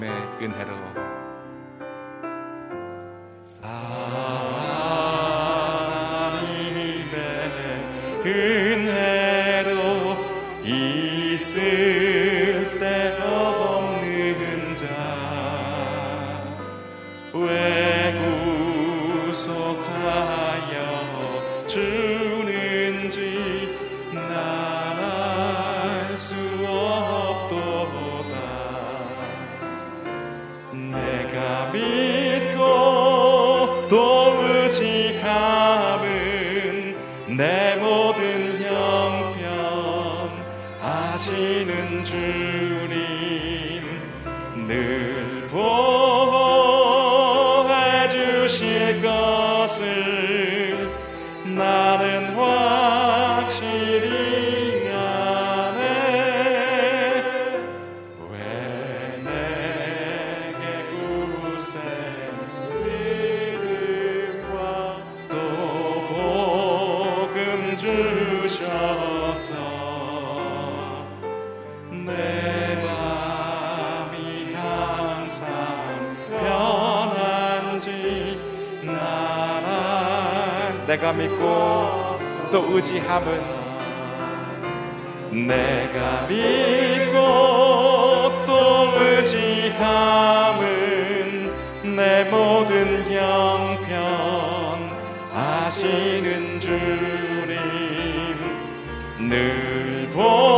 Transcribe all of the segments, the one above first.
하나님의 은혜로 내가 믿고 또 의지함은 내가 믿고 또 의지함은 내 모든 형편 아시는 주님 늘 보.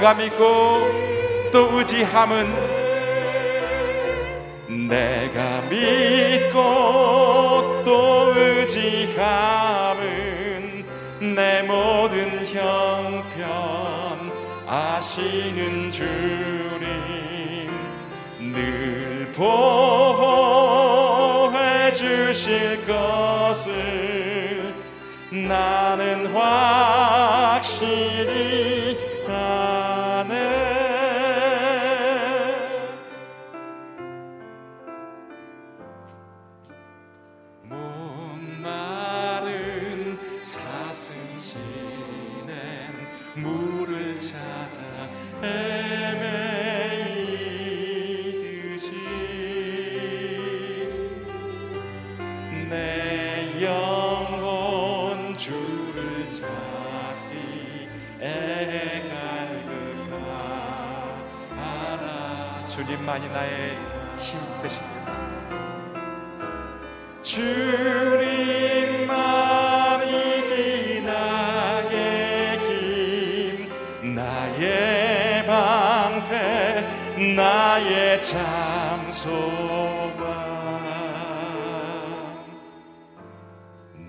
믿고 또 의지함은 내가 믿고 또 의지함은 내 모든 형편 아시는 주님 늘 보호해 주실 것을 나는 확실히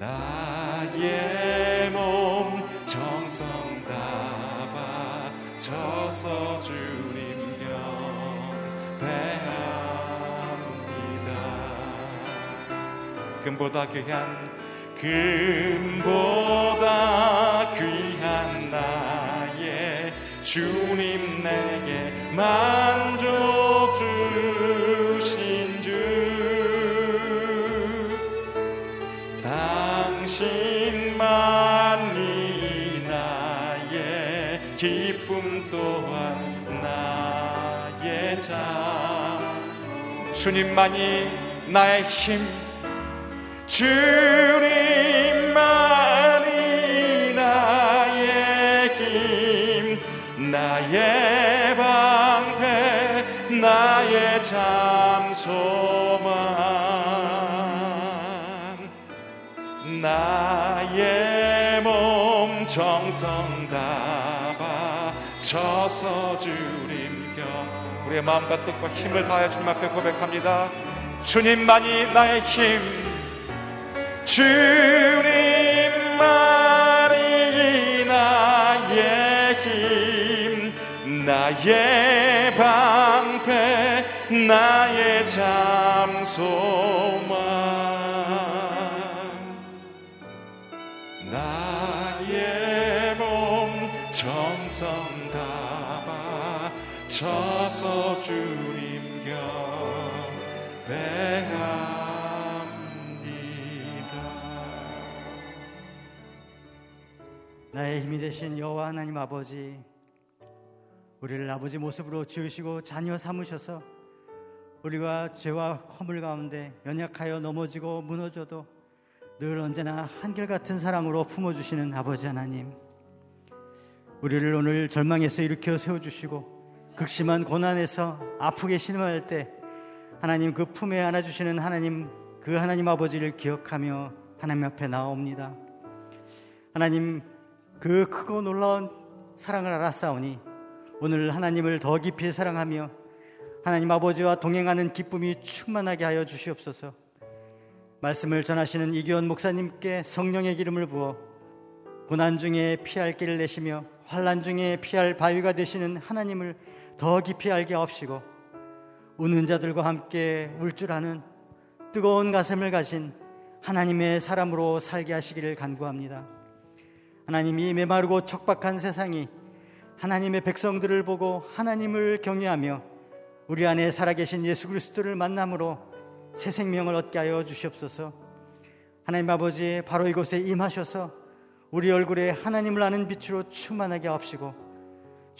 나의 몸 정성 다바 져서 주님 경배합니다. 금보다 귀한 금보다 귀한 나의 주님 내게 만족 주님만이 나의 힘 주님만이 나의 힘 나의 방패 나의 잠소망 나의 몸 정성 다바 쳐서 주님 겨 우리의 마음과 뜻과 힘을 다하여 주님 앞에 고백합니다. 주님만이 나의 힘 주님만이 나의 힘 나의 방패 나의 잠소 쳐서 주님 경배합니다. 나의 힘이 되신 여호와 하나님 아버지 우리를 아버지 모습으로 지으시고 자녀 삼으셔서 우리가 죄와 허물 가운데 연약하여 넘어지고 무너져도 늘 언제나 한결같은 사랑으로 품어주시는 아버지 하나님 우리를 오늘 절망에서 일으켜 세워주시고 극심한 고난에서 아프게 신음할 때 하나님 그 품에 안아주시는 하나님 그 하나님 아버지를 기억하며 하나님 앞에 나옵니다 하나님 그 크고 놀라운 사랑을 알았사오니 오늘 하나님을 더 깊이 사랑하며 하나님 아버지와 동행하는 기쁨이 충만하게 하여 주시옵소서. 말씀을 전하시는 이기원 목사님께 성령의 기름을 부어 고난 중에 피할 길을 내시며 환란 중에 피할 바위가 되시는 하나님을 더 깊이 알게 하옵시고 우는 자들과 함께 울 줄 아는 뜨거운 가슴을 가진 하나님의 사람으로 살게 하시기를 간구합니다. 하나님이 메마르고 척박한 세상이 하나님의 백성들을 보고 하나님을 경외하며 우리 안에 살아계신 예수 그리스도를 만남으로 새 생명을 얻게 하여 주시옵소서. 하나님 아버지 바로 이곳에 임하셔서 우리 얼굴에 하나님을 아는 빛으로 충만하게 하옵시고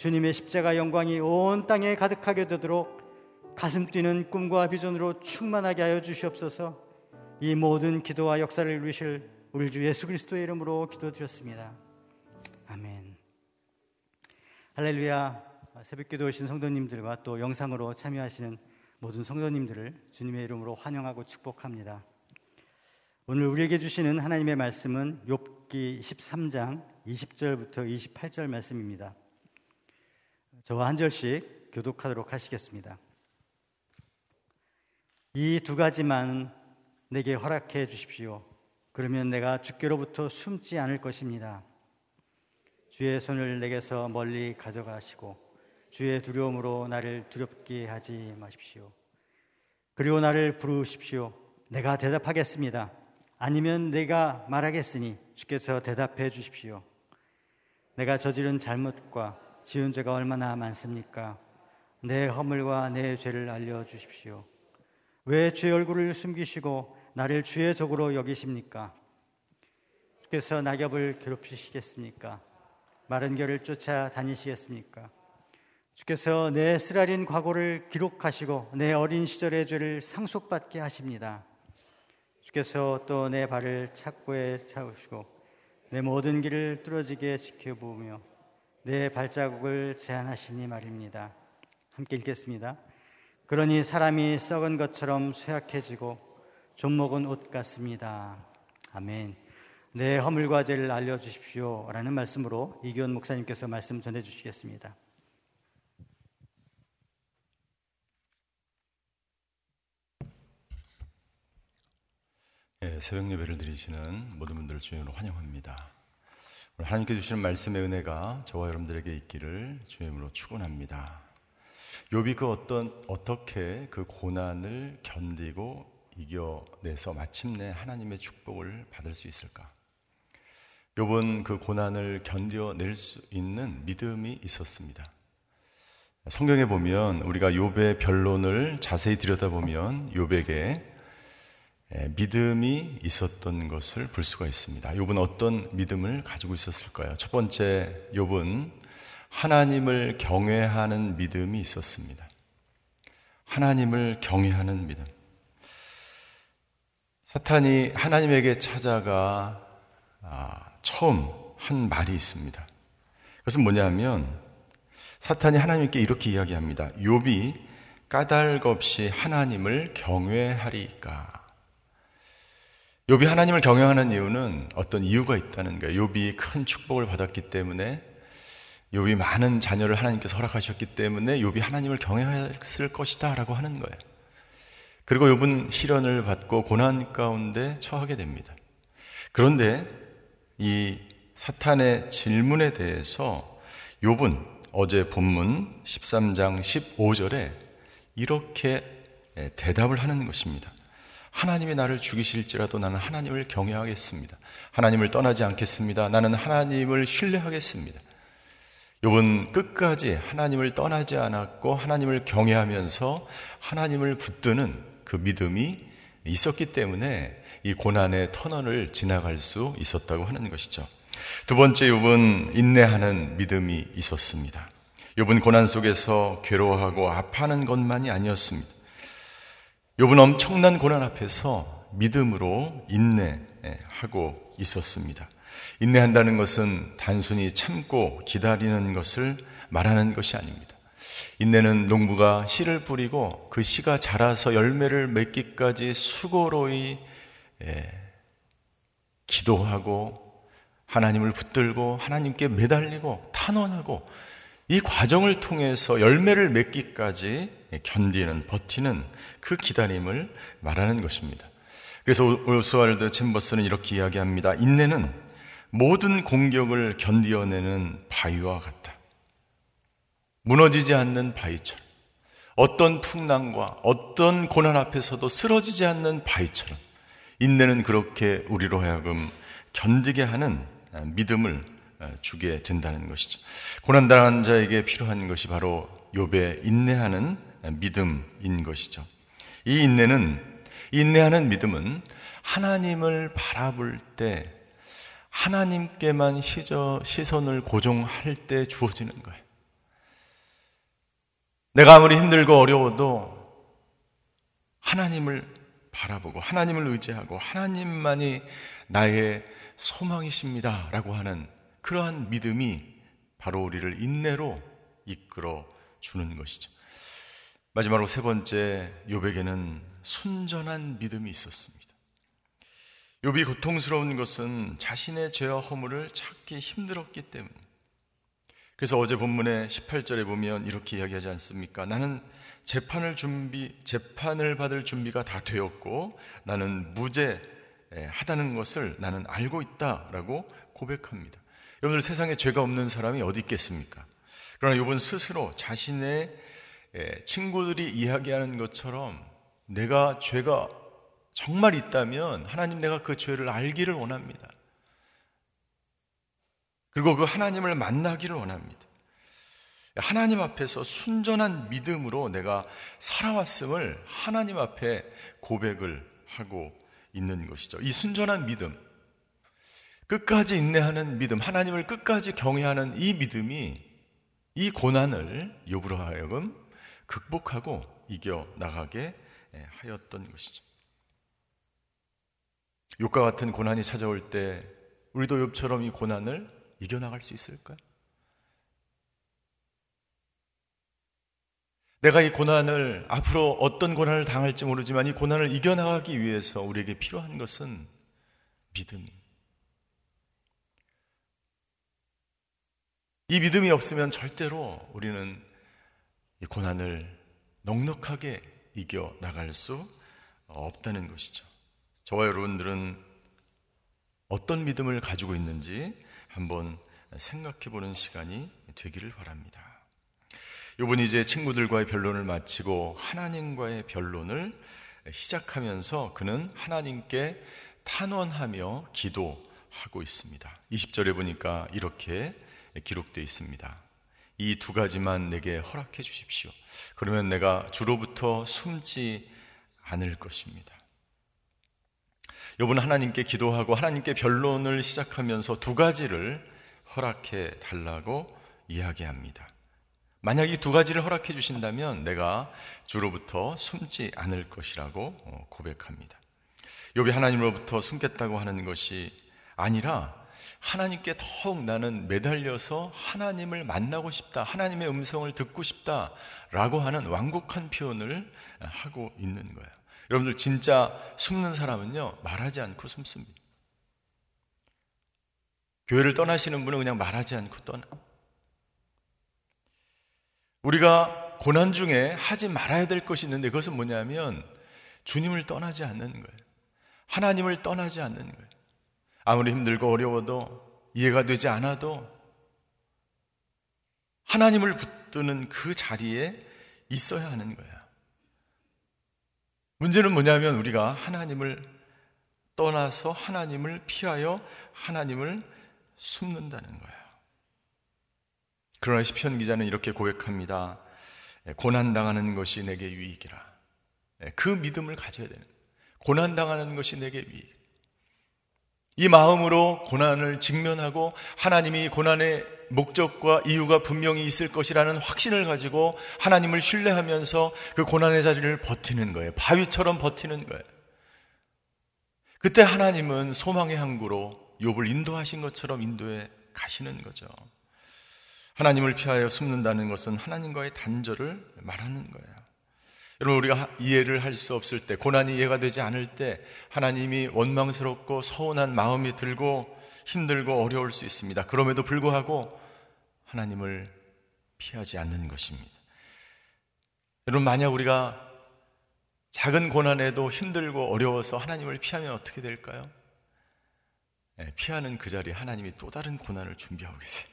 주님의 십자가 영광이 온 땅에 가득하게 되도록 가슴 뛰는 꿈과 비전으로 충만하게 하여 주시옵소서. 이 모든 기도와 역사를 이루실 우리 주 예수 그리스도의 이름으로 기도드렸습니다. 아멘. 할렐루야. 새벽 기도 오신 성도님들과 또 영상으로 참여하시는 모든 성도님들을 주님의 이름으로 환영하고 축복합니다. 오늘 우리에게 주시는 하나님의 말씀은 욥기 13장 20절부터 28절 말씀입니다. 저와 한 절씩 교독하도록 하시겠습니다. 이 두 가지만 내게 허락해 주십시오. 그러면 내가 주께로부터 숨지 않을 것입니다. 주의 손을 내게서 멀리 가져가시고 주의 두려움으로 나를 두렵게 하지 마십시오. 그리고 나를 부르십시오. 내가 대답하겠습니다. 아니면 내가 말하겠으니 주께서 대답해 주십시오. 내가 저지른 잘못과 지은 죄가 얼마나 많습니까? 내 허물과 내 죄를 알려 주십시오. 왜죄 얼굴을 숨기시고 나를 주의 적으로 여기십니까? 주께서 낙엽을 괴롭히시겠습니까? 마른 결을 쫓아 다니시겠습니까? 주께서 내 쓰라린 과거를 기록하시고 내 어린 시절의 죄를 상속받게 하십니다. 주께서 또 내 발을 착고에 차우시고 내 모든 길을 뚫어지게 지켜보며 내 발자국을 제한하시니 말입니다. 함께 읽겠습니다. 그러니 사람이 썩은 것처럼 쇠약해지고 좀먹은 옷 같습니다. 아멘. 내 허물과 죄를 알려주십시오. 라는 말씀으로 이기원 목사님께서 말씀 전해주시겠습니다. 예, 새벽 예배를 드리시는 모든 분들을 주님으로 환영합니다. 하나님께 주시는 말씀의 은혜가 저와 여러분들에게 있기를 주님으로 축원합니다. 욥이 그 어떤 어떻게 그 고난을 견디고 이겨내서 마침내 하나님의 축복을 받을 수 있을까? 욥은 그 고난을 견뎌낼 수 있는 믿음이 있었습니다. 성경에 보면 우리가 욥의 변론을 자세히 들여다보면 예, 믿음이 있었던 것을 볼 수가 있습니다. 욥은 어떤 믿음을 가지고 있었을까요? 첫 번째, 욥은 하나님을 경외하는 믿음이 있었습니다. 하나님을 경외하는 믿음. 사탄이 하나님에게 찾아가 아, 처음 한 말이 있습니다. 그것은 뭐냐면 사탄이 하나님께 이렇게 이야기합니다. 욥이 까닭 없이 하나님을 경외하리까. 욥이 하나님을 경외하는 이유는 어떤 이유가 있다는 거예요. 욥이 큰 축복을 받았기 때문에 욥이 많은 자녀를 하나님께서 허락하셨기 때문에 욥이 하나님을 경외했을 것이다라고 하는 거예요. 그리고 욥은 시련을 받고 고난 가운데 처하게 됩니다. 그런데 이 사탄의 질문에 대해서 욥은 어제 본문 13장 15절에 이렇게 대답을 하는 것입니다. 하나님이 나를 죽이실지라도 나는 하나님을 경외하겠습니다. 하나님을 떠나지 않겠습니다. 나는 하나님을 신뢰하겠습니다. 욥은 끝까지 하나님을 떠나지 않았고 하나님을 경외하면서 하나님을 붙드는 그 믿음이 있었기 때문에 이 고난의 터널을 지나갈 수 있었다고 하는 것이죠. 두 번째 욥은 인내하는 믿음이 있었습니다. 욥은 고난 속에서 괴로워하고 아파하는 것만이 아니었습니다. 욥은 엄청난 고난 앞에서 믿음으로 인내하고 있었습니다. 인내한다는 것은 단순히 참고 기다리는 것을 말하는 것이 아닙니다. 인내는 농부가 씨를 뿌리고 그 씨가 자라서 열매를 맺기까지 수고로이 기도하고 하나님을 붙들고 하나님께 매달리고 탄원하고 이 과정을 통해서 열매를 맺기까지 견디는 버티는 그 기다림을 말하는 것입니다. 그래서 오스왈드 챔버스는 이렇게 이야기합니다. 인내는 모든 공격을 견디어내는 바위와 같다. 무너지지 않는 바위처럼 어떤 풍랑과 어떤 고난 앞에서도 쓰러지지 않는 바위처럼 인내는 그렇게 우리로 하여금 견디게 하는 믿음을 주게 된다는 것이죠. 고난당한 자에게 필요한 것이 바로 욥의 인내하는 믿음인 것이죠. 이 인내는 인내하는 믿음은 하나님을 바라볼 때 하나님께만 시저, 시선을 고정할 때 주어지는 거예요. 내가 아무리 힘들고 어려워도 하나님을 바라보고 하나님을 의지하고 하나님만이 나의 소망이십니다. 라고 하는 그러한 믿음이 바로 우리를 인내로 이끌어 주는 것이죠. 마지막으로 세 번째 요백에는 순전한 믿음이 있었습니다. 욥이 고통스러운 것은 자신의 죄와 허물을 찾기 힘들었기 때문. 그래서 어제 본문의 18절에 보면 이렇게 이야기하지 않습니까? 나는 재판을 준비 재판을 받을 준비가 다 되었고 나는 무죄하다는 것을 나는 알고 있다라고 고백합니다. 여러분들 세상에 죄가 없는 사람이 어디 있겠습니까? 그러나 욥은 스스로 자신의 예, 친구들이 이야기하는 것처럼 내가 죄가 정말 있다면 하나님 내가 그 죄를 알기를 원합니다. 그리고 그 하나님을 만나기를 원합니다. 하나님 앞에서 순전한 믿음으로 내가 살아왔음을 하나님 앞에 고백을 하고 있는 것이죠. 이 순전한 믿음, 끝까지 인내하는 믿음, 하나님을 끝까지 경외하는 이 믿음이 이 고난을 욥으로 하여금 극복하고 이겨 나가게 예, 하였던 것이죠. 욕과 같은 고난이 찾아올 때 우리도 욥처럼 이 고난을 이겨 나갈 수 있을까요? 내가 이 고난을 앞으로 어떤 고난을 당할지 모르지만 이 고난을 이겨 나가기 위해서 우리에게 필요한 것은 믿음이. 이 믿음이 없으면 절대로 우리는 이 고난을 넉넉하게 이겨 나갈 수 없다는 것이죠. 저와 여러분들은 어떤 믿음을 가지고 있는지 한번 생각해 보는 시간이 되기를 바랍니다. 요번 이제 친구들과의 변론을 마치고 하나님과의 변론을 시작하면서 그는 하나님께 탄원하며 기도하고 있습니다. 20절에 보니까 이렇게 기록되어 있습니다. 이 두 가지만 내게 허락해 주십시오. 그러면 내가 주로부터 숨지 않을 것입니다. 여분 하나님께 기도하고 하나님께 변론을 시작하면서 두 가지를 허락해 달라고 이야기합니다. 만약 이 두 가지를 허락해 주신다면 내가 주로부터 숨지 않을 것이라고 어, 고백합니다. 욥이 하나님으로부터 숨겠다고 하는 것이 아니라 하나님께 더욱 나는 매달려서 하나님을 만나고 싶다. 하나님의 음성을 듣고 싶다라고 하는 완곡한 표현을 하고 있는 거예요. 여러분들 진짜 숨는 사람은요, 말하지 않고 숨습니다. 교회를 떠나시는 분은 그냥 말하지 않고 떠나. 우리가 고난 중에 하지 말아야 될 것이 있는데 그것은 뭐냐면 주님을 떠나지 않는 거예요. 하나님을 떠나지 않는 거예요. 아무리 힘들고 어려워도 이해가 되지 않아도 하나님을 붙드는 그 자리에 있어야 하는 거예요. 문제는 뭐냐면 우리가 하나님을 떠나서 하나님을 피하여 하나님을 숨는다는 거예요. 그러나 시편 기자는 이렇게 고백합니다. 예, 고난 당하는 것이 내게 유익이라. 예, 그 믿음을 가져야 되는. 고난 당하는 것이 내게 유익. 이 마음으로 고난을 직면하고 하나님이 고난의 목적과 이유가 분명히 있을 것이라는 확신을 가지고 하나님을 신뢰하면서 그 고난의 자리를 버티는 거예요. 바위처럼 버티는 거예요. 그때 하나님은 소망의 항구로 욥을 인도하신 것처럼 인도해 가시는 거죠. 하나님을 피하여 숨는다는 것은 하나님과의 단절을 말하는 거예요. 여러분 우리가 이해를 할 수 없을 때 고난이 이해가 되지 않을 때 하나님이 원망스럽고 서운한 마음이 들고 힘들고 어려울 수 있습니다. 그럼에도 불구하고 하나님을 피하지 않는 것입니다. 여러분 만약 우리가 작은 고난에도 힘들고 어려워서 하나님을 피하면 어떻게 될까요? 네, 피하는 그 자리에 하나님이 또 다른 고난을 준비하고 계세요.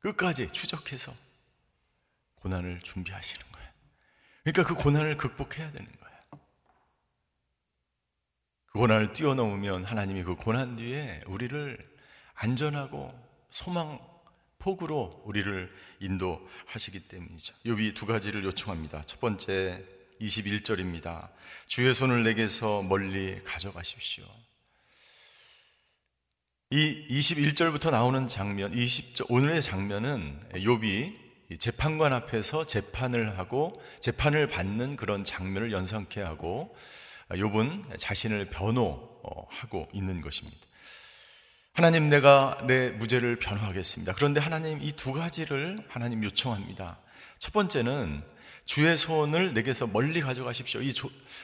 끝까지 추적해서 고난을 준비하시는 거예요. 그러니까 그 고난을 극복해야 되는 거예요. 그 고난을 뛰어넘으면 하나님이 그 고난 뒤에 우리를 안전하고 소망 폭으로 우리를 인도하시기 때문이죠. 욥이 두 가지를 요청합니다. 첫 번째 21절입니다. 주의 손을 내게서 멀리 가져가십시오. 이 21절부터 나오는 장면, 20절 오늘의 장면은 욥이 재판관 앞에서 재판을 하고 재판을 받는 그런 장면을 연상케 하고 욥은 자신을 변호하고 있는 것입니다. 하나님 내가 내 무죄를 변호하겠습니다. 그런데 하나님 이 두 가지를 하나님 요청합니다. 첫 번째는 주의 손을 내게서 멀리 가져가십시오. 이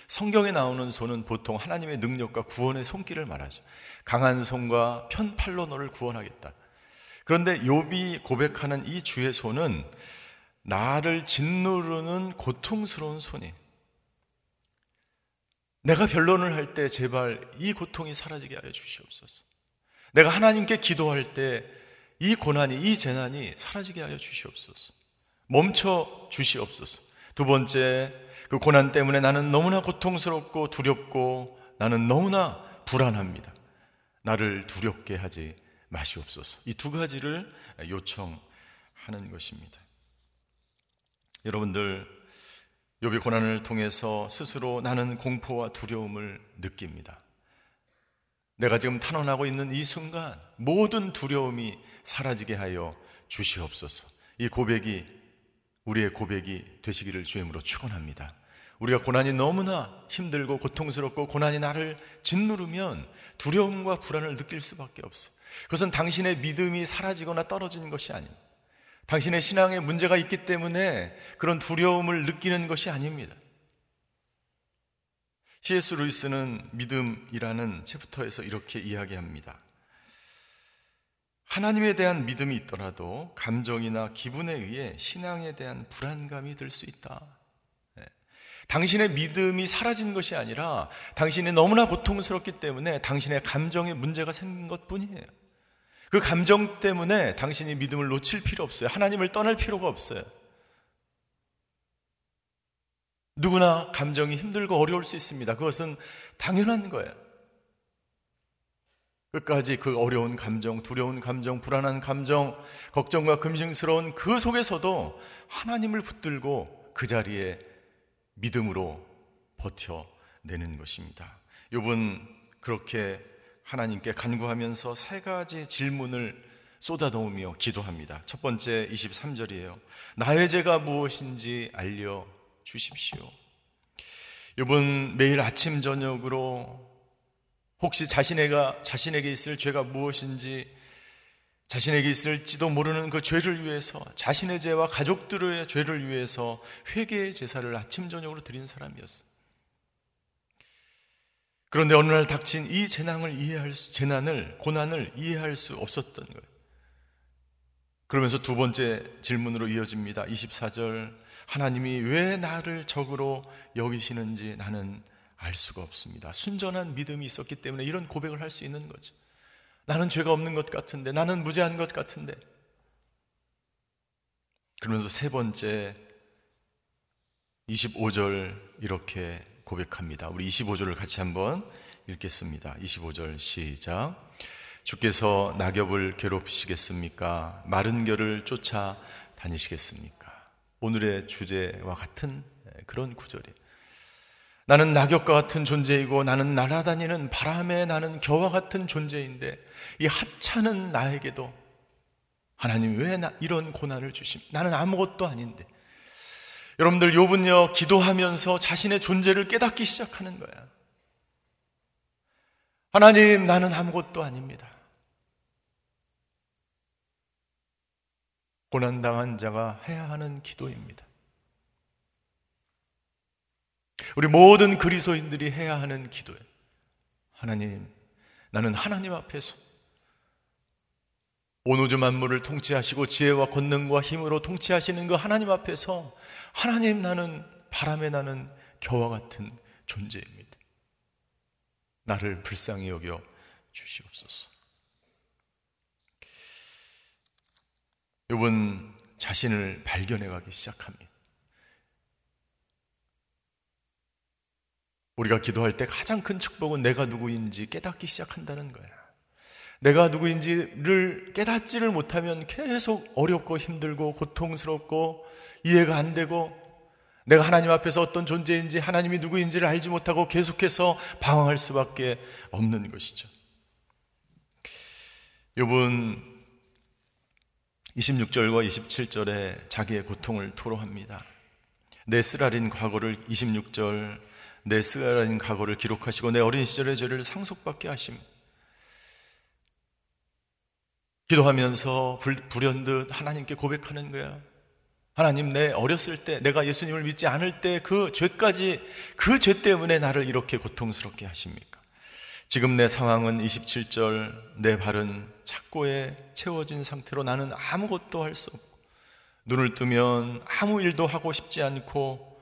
성경에 나오는 손은 보통 하나님의 능력과 구원의 손길을 말하죠. 강한 손과 편팔로 너를 구원하겠다. 그런데 욥이 고백하는 이 주의 손은 나를 짓누르는 고통스러운 손이 내가 변론을 할 때 제발 이 고통이 사라지게 하여 주시옵소서. 내가 하나님께 기도할 때 이 고난이, 이 재난이 사라지게 하여 주시옵소서. 멈춰 주시옵소서. 두 번째, 그 고난 때문에 나는 너무나 고통스럽고 두렵고 나는 너무나 불안합니다. 나를 두렵게 하지 마시옵소서. 이 두 가지를 요청하는 것입니다. 여러분들 욥의 고난을 통해서 스스로 나는 공포와 두려움을 느낍니다. 내가 지금 탄원하고 있는 이 순간 모든 두려움이 사라지게 하여 주시옵소서. 이 고백이 우리의 고백이 되시기를 주임으로 축원합니다. 우리가 고난이 너무나 힘들고 고통스럽고 고난이 나를 짓누르면 두려움과 불안을 느낄 수밖에 없어. 그것은 당신의 믿음이 사라지거나 떨어지는 것이 아닙니다. 당신의 신앙에 문제가 있기 때문에 그런 두려움을 느끼는 것이 아닙니다. C.S. 루이스는 믿음이라는 챕터에서 이렇게 이야기합니다. 하나님에 대한 믿음이 있더라도 감정이나 기분에 의해 신앙에 대한 불안감이 들 수 있다. 당신의 믿음이 사라진 것이 아니라 당신이 너무나 고통스럽기 때문에 당신의 감정에 문제가 생긴 것 뿐이에요. 그 감정 때문에 당신이 믿음을 놓칠 필요 없어요. 하나님을 떠날 필요가 없어요. 누구나 감정이 힘들고 어려울 수 있습니다. 그것은 당연한 거예요. 끝까지 그 어려운 감정, 두려운 감정, 불안한 감정, 걱정과 금싱스러운 그 속에서도 하나님을 붙들고 그 자리에 믿음으로 버텨내는 것입니다. 요분 그렇게 하나님께 간구하면서 세 가지 질문을 쏟아놓으며 기도합니다. 첫 번째 23절이에요. 나의 죄가 무엇인지 알려 주십시오. 이분 매일 아침 저녁으로 혹시 자신에게 자신에게 있을 죄가 무엇인지 자신에게 있을지도 모르는 그 죄를 위해서 자신의 죄와 가족들의 죄를 위해서 회개의 제사를 아침 저녁으로 드린 사람이었어. 그런데 어느 날 닥친 이 재난을 이해할 수, 재난을 고난을 이해할 수 없었던 거예요. 그러면서 두 번째 질문으로 이어집니다. 24절 하나님이 왜 나를 적으로 여기시는지 나는 알 수가 없습니다. 순전한 믿음이 있었기 때문에 이런 고백을 할 수 있는 거죠. 나는 죄가 없는 것 같은데, 나는 무죄한 것 같은데. 그러면서 세 번째 25절 이렇게 고백합니다. 우리 25절을 같이 한번 읽겠습니다. 25절 시작. 주께서 낙엽을 괴롭히시겠습니까? 마른 결을 쫓아 다니시겠습니까? 오늘의 주제와 같은 그런 구절이에요. 나는 낙엽과 같은 존재이고 나는 날아다니는 바람에 나는 겨와 같은 존재인데 이 하찮은 나에게도 하나님 왜 이런 고난을 주심? 나는 아무것도 아닌데. 여러분들 요분요 기도하면서 자신의 존재를 깨닫기 시작하는 거야. 하나님 나는 아무것도 아닙니다. 고난당한 자가 해야 하는 기도입니다. 우리 모든 그리스도인들이 해야 하는 기도예요. 하나님, 나는 하나님 앞에서 온 우주 만물을 통치하시고 지혜와 권능과 힘으로 통치하시는 그 하나님 앞에서 하나님 나는 바람에 나는 겨와 같은 존재입니다. 나를 불쌍히 여겨 주시옵소서. 이분 자신을 발견해 가기 시작합니다. 우리가 기도할 때 가장 큰 축복은 내가 누구인지 깨닫기 시작한다는 거야. 내가 누구인지를 깨닫지를 못하면 계속 어렵고 힘들고 고통스럽고 이해가 안 되고 내가 하나님 앞에서 어떤 존재인지 하나님이 누구인지를 알지 못하고 계속해서 방황할 수밖에 없는 것이죠. 요분 26절과 27절에 자기의 고통을 토로합니다. 내 쓰라린 과거를 26절 내 쓰라린 과거를 기록하시고 내 어린 시절의 죄를 상속받게 하심. 기도하면서 불, 불현듯 하나님께 고백하는 거야. 하나님 내 어렸을 때 내가 예수님을 믿지 않을 때 그 죄까지 그 죄 때문에 나를 이렇게 고통스럽게 하십니까? 지금 내 상황은 27절 내 발은 착고에 채워진 상태로 나는 아무것도 할 수 없고 눈을 뜨면 아무 일도 하고 싶지 않고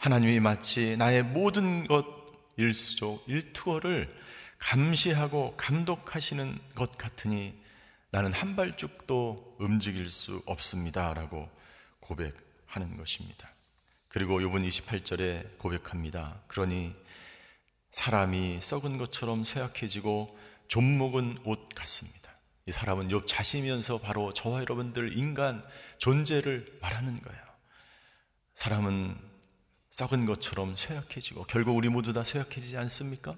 하나님이 마치 나의 모든 것 일수족 일투어를 감시하고 감독하시는 것 같으니 나는 한 발짝도 움직일 수 없습니다라고 고백하는 것입니다. 그리고 요번 28절에 고백합니다. 그러니 사람이 썩은 것처럼 쇠약해지고 좀먹은 옷 같습니다. 이 사람은 욥 자신이면서 바로 저와 여러분들 인간 존재를 말하는 거예요. 사람은 썩은 것처럼 쇠약해지고 결국 우리 모두 다 쇠약해지지 않습니까?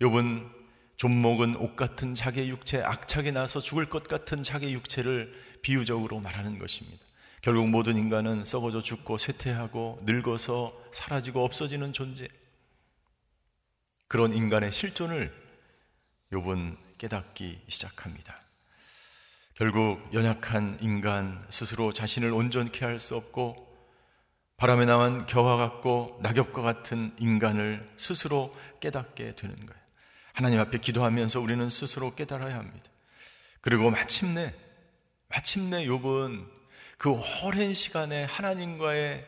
욥은 좀먹은 옷 같은 자기의 육체, 악착이 나서 죽을 것 같은 자기의 육체를 비유적으로 말하는 것입니다. 결국 모든 인간은 썩어져 죽고 쇠퇴하고 늙어서 사라지고 없어지는 존재. 그런 인간의 실존을 욥은 깨닫기 시작합니다. 결국 연약한 인간 스스로 자신을 온전케 할 수 없고 바람에 나온 겨와 같고 낙엽과 같은 인간을 스스로 깨닫게 되는 거예요. 하나님 앞에 기도하면서 우리는 스스로 깨달아야 합니다. 그리고 마침내 마침내 욥은 그 오랜 시간에 하나님과의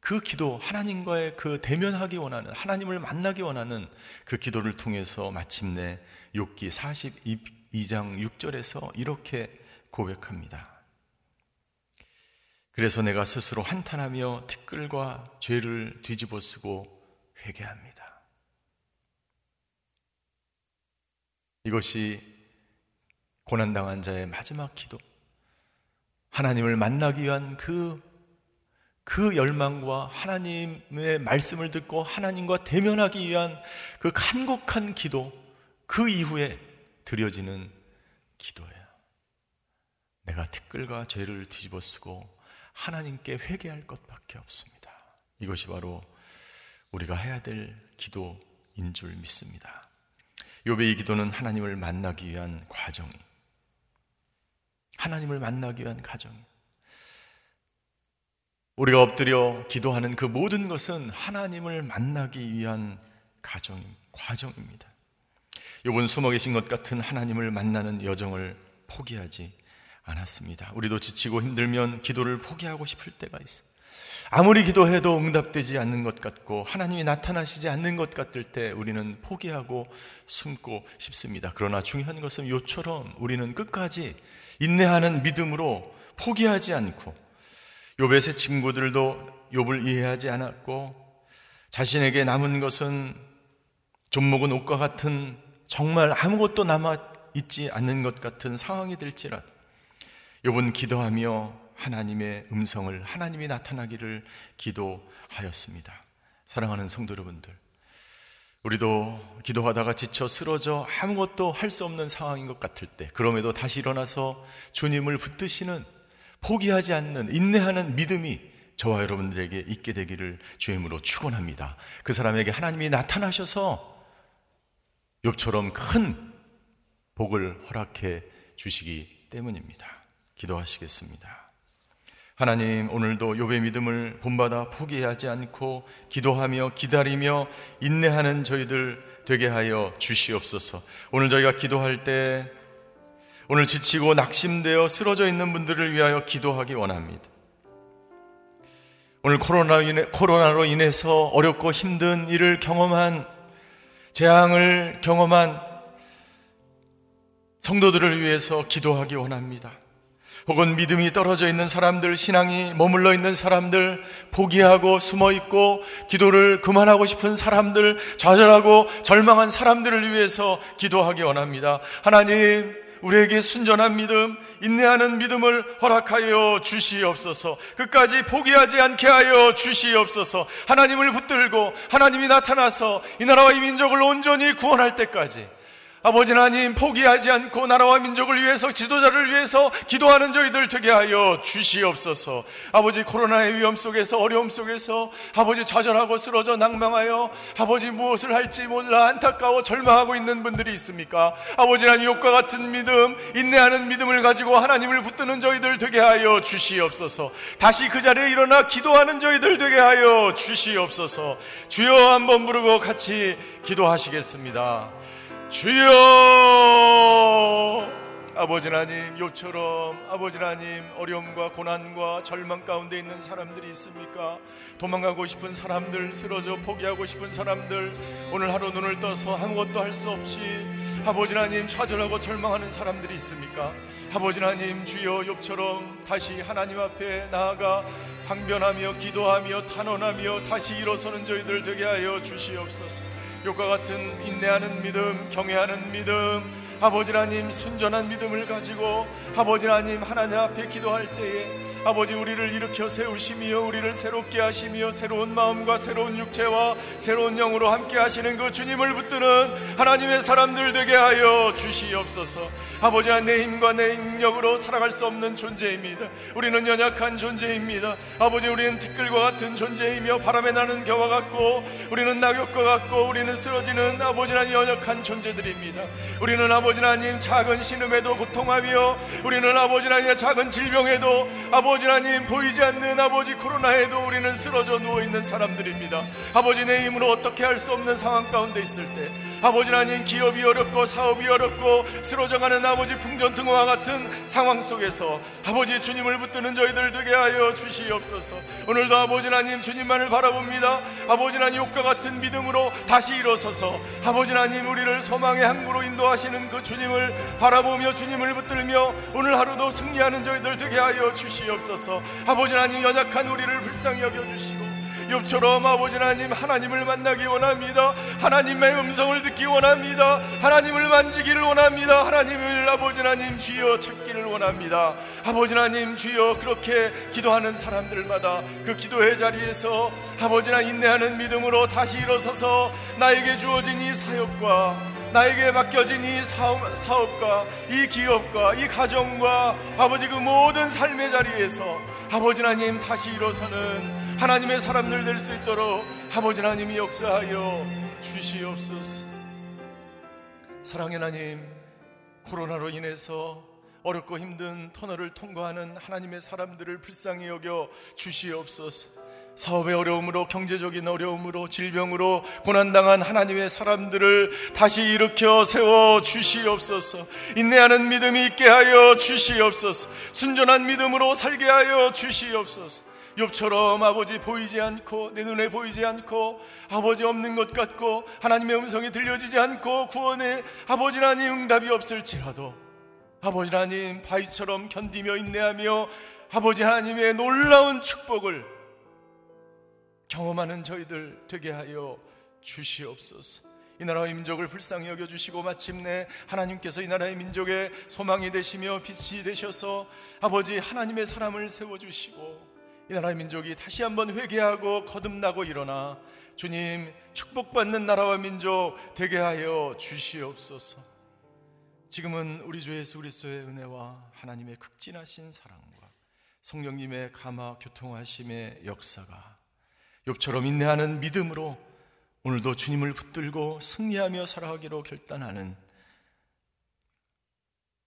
그 기도, 하나님과의 그 대면하기 원하는, 하나님을 만나기 원하는 그 기도를 통해서 마침내 욥기 42장 6절에서 이렇게 고백합니다. 그래서 내가 스스로 한탄하며 티끌과 죄를 뒤집어 쓰고 회개합니다. 이것이 고난당한 자의 마지막 기도. 하나님을 만나기 위한 그, 그 열망과 하나님의 말씀을 듣고 하나님과 대면하기 위한 그 간곡한 기도, 그 이후에 드려지는 기도예요. 내가 티끌과 죄를 뒤집어 쓰고 하나님께 회개할 것밖에 없습니다. 이것이 바로 우리가 해야 될 기도인 줄 믿습니다. 요배의 기도는 하나님을 만나기 위한 과정이 하나님을 만나기 위한 과정. 우리가 엎드려 기도하는 그 모든 것은 하나님을 만나기 위한 가정, 과정입니다. 요번 숨어 계신 것 같은 하나님을 만나는 여정을 포기하지 않았습니다. 우리도 지치고 힘들면 기도를 포기하고 싶을 때가 있어요. 아무리 기도해도 응답되지 않는 것 같고 하나님이 나타나시지 않는 것 같을 때 우리는 포기하고 숨고 싶습니다. 그러나 중요한 것은 요처럼 우리는 끝까지 인내하는 믿음으로 포기하지 않고 요벳의 친구들도 욥을 이해하지 않았고 자신에게 남은 것은 좀 먹은 옷과 같은 정말 아무것도 남아 있지 않는 것 같은 상황이 될지라도 욥은 기도하며 하나님의 음성을 하나님이 나타나기를 기도하였습니다. 사랑하는 성도 여러분들, 우리도 기도하다가 지쳐 쓰러져 아무것도 할 수 없는 상황인 것 같을 때, 그럼에도 다시 일어나서 주님을 붙드시는 포기하지 않는 인내하는 믿음이 저와 여러분들에게 있게 되기를 주임으로 축원합니다. 그 사람에게 하나님이 나타나셔서 욥처럼 큰 복을 허락해 주시기 때문입니다. 기도하시겠습니다. 하나님 오늘도 욥의 믿음을 본받아 포기하지 않고 기도하며 기다리며 인내하는 저희들 되게 하여 주시옵소서. 오늘 저희가 기도할 때 오늘 지치고 낙심되어 쓰러져 있는 분들을 위하여 기도하기 원합니다. 오늘 코로나로 인해서 어렵고 힘든 일을 경험한 재앙을 경험한 성도들을 위해서 기도하기 원합니다. 혹은 믿음이 떨어져 있는 사람들, 신앙이 머물러 있는 사람들, 포기하고 숨어 있고 기도를 그만하고 싶은 사람들, 좌절하고 절망한 사람들을 위해서 기도하기 원합니다. 하나님, 우리에게 순전한 믿음, 인내하는 믿음을 허락하여 주시옵소서. 끝까지 포기하지 않게 하여 주시옵소서. 하나님을 붙들고 하나님이 나타나서 이 나라와 이 민족을 온전히 구원할 때까지 아버지 하나님 포기하지 않고 나라와 민족을 위해서 지도자를 위해서 기도하는 저희들 되게 하여 주시옵소서. 아버지 코로나의 위험 속에서 어려움 속에서 아버지 좌절하고 쓰러져 낭망하여 아버지 무엇을 할지 몰라 안타까워 절망하고 있는 분들이 있습니까? 아버지 하나님 욕과 같은 믿음, 인내하는 믿음을 가지고 하나님을 붙드는 저희들 되게 하여 주시옵소서. 다시 그 자리에 일어나 기도하는 저희들 되게 하여 주시옵소서. 주여 한번 부르고 같이 기도하시겠습니다. 주여 아버지 하나님 요처럼 아버지 하나님 어려움과 고난과 절망 가운데 있는 사람들이 있습니까? 도망가고 싶은 사람들 쓰러져 포기하고 싶은 사람들 오늘 하루 눈을 떠서 아무것도 할 수 없이 아버지 하나님 좌절하고 절망하는 사람들이 있습니까? 아버지 하나님 주여 욥처럼 다시 하나님 앞에 나아가 항변하며 기도하며 탄원하며 다시 일어서는 저희들 되게 하여 주시옵소서. 욕과 같은 인내하는 믿음, 경외하는 믿음, 아버지 하나님 순전한 믿음을 가지고 아버지 하나님 하나님 앞에 기도할 때에 아버지 우리를 일으켜 세우시며 우리를 새롭게 하시며 새로운 마음과 새로운 육체와 새로운 영으로 함께 하시는 그 주님을 붙드는 하나님의 사람들 되게 하여 주시옵소서. 아버지 내 힘과 내 능력으로 살아갈 수 없는 존재입니다. 우리는 연약한 존재입니다. 아버지 우리는 티끌과 같은 존재이며 바람에 나는 겨와 같고 우리는 낙엽과 같고 우리는 쓰러지는 아버지 하나님 연약한 존재들입니다. 우리는 아버지 하나님 작은 신음에도 고통하며 우리는 아버지 하나님 작은 질병에도 아버지 아버지 하나님 보이지 않는 아버지 코로나에도 우리는 쓰러져 누워 있는 사람들입니다. 아버지 내 힘으로 어떻게 할 수 없는 상황 가운데 있을 때 아버지 하나님 기업이 어렵고 사업이 어렵고 쓰러져가는 아버지 풍전등화와 같은 상황 속에서 아버지 주님을 붙드는 저희들 되게 하여 주시옵소서. 오늘도 아버지 하나님 주님만을 바라봅니다. 아버지 하나님 욕과 같은 믿음으로 다시 일어서서 아버지 하나님 우리를 소망의 항구로 인도하시는 그 주님을 바라보며 주님을 붙들며 오늘 하루도 승리하는 저희들 되게 하여 주시옵소서. 아버지 하나님 연약한 우리를 불쌍히 여겨주시고 욥처럼 아버지 하나님 하나님을 만나기 원합니다. 하나님의 음성을 듣기 원합니다. 하나님을 만지기를 원합니다. 하나님을 아버지 하나님 주여 찾기를 원합니다. 아버지 하나님 주여 그렇게 기도하는 사람들마다 그 기도의 자리에서 아버지나 인내하는 믿음으로 다시 일어서서 나에게 주어진 이 사역과 나에게 맡겨진 이 사업, 사업과 이 기업과 이 가정과 아버지 그 모든 삶의 자리에서 아버지 하나님 다시 일어서는 하나님의 사람들 될 수 있도록 아버지 하나님이 역사하여 주시옵소서. 사랑의 하나님, 코로나로 인해서 어렵고 힘든 터널을 통과하는 하나님의 사람들을 불쌍히 여겨 주시옵소서. 사업의 어려움으로 경제적인 어려움으로 질병으로 고난당한 하나님의 사람들을 다시 일으켜 세워 주시옵소서. 인내하는 믿음이 있게 하여 주시옵소서. 순전한 믿음으로 살게 하여 주시옵소서. 욥처럼 아버지 보이지 않고 내 눈에 보이지 않고 아버지 없는 것 같고 하나님의 음성이 들려지지 않고 구원의 아버지 하나님 응답이 없을지라도 아버지 하나님 바위처럼 견디며 인내하며 아버지 하나님의 놀라운 축복을 경험하는 저희들 되게 하여 주시옵소서. 이 나라의 민족을 불쌍히 여겨주시고 마침내 하나님께서 이 나라의 민족의 소망이 되시며 빛이 되셔서 아버지 하나님의 사람을 세워주시고 이 나라의 민족이 다시 한번 회개하고 거듭나고 일어나 주님 축복받는 나라와 민족 되게 하여 주시옵소서. 지금은 우리 주 예수 그리스도의 은혜와 하나님의 극진하신 사랑과 성령님의 감화 교통하심의 역사가 욥처럼 인내하는 믿음으로 오늘도 주님을 붙들고 승리하며 살아가기로 결단하는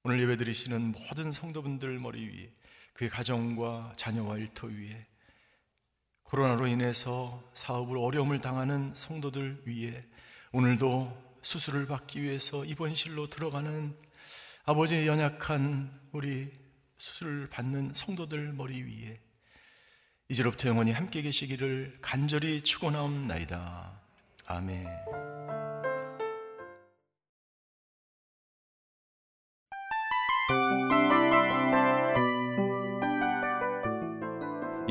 오늘 예배 드리시는 모든 성도분들 머리 위에 그의 가정과 자녀와 일터 위에 코로나로 인해서 사업을 어려움을 당하는 성도들 위에 오늘도 수술을 받기 위해서 입원실로 들어가는 아버지의 연약한 우리 수술을 받는 성도들 머리 위에 이제로부터 영원히 함께 계시기를 간절히 축원하옵나이다. 아멘.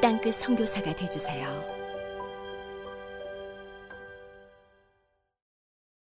땅끝 성교사가 되주세요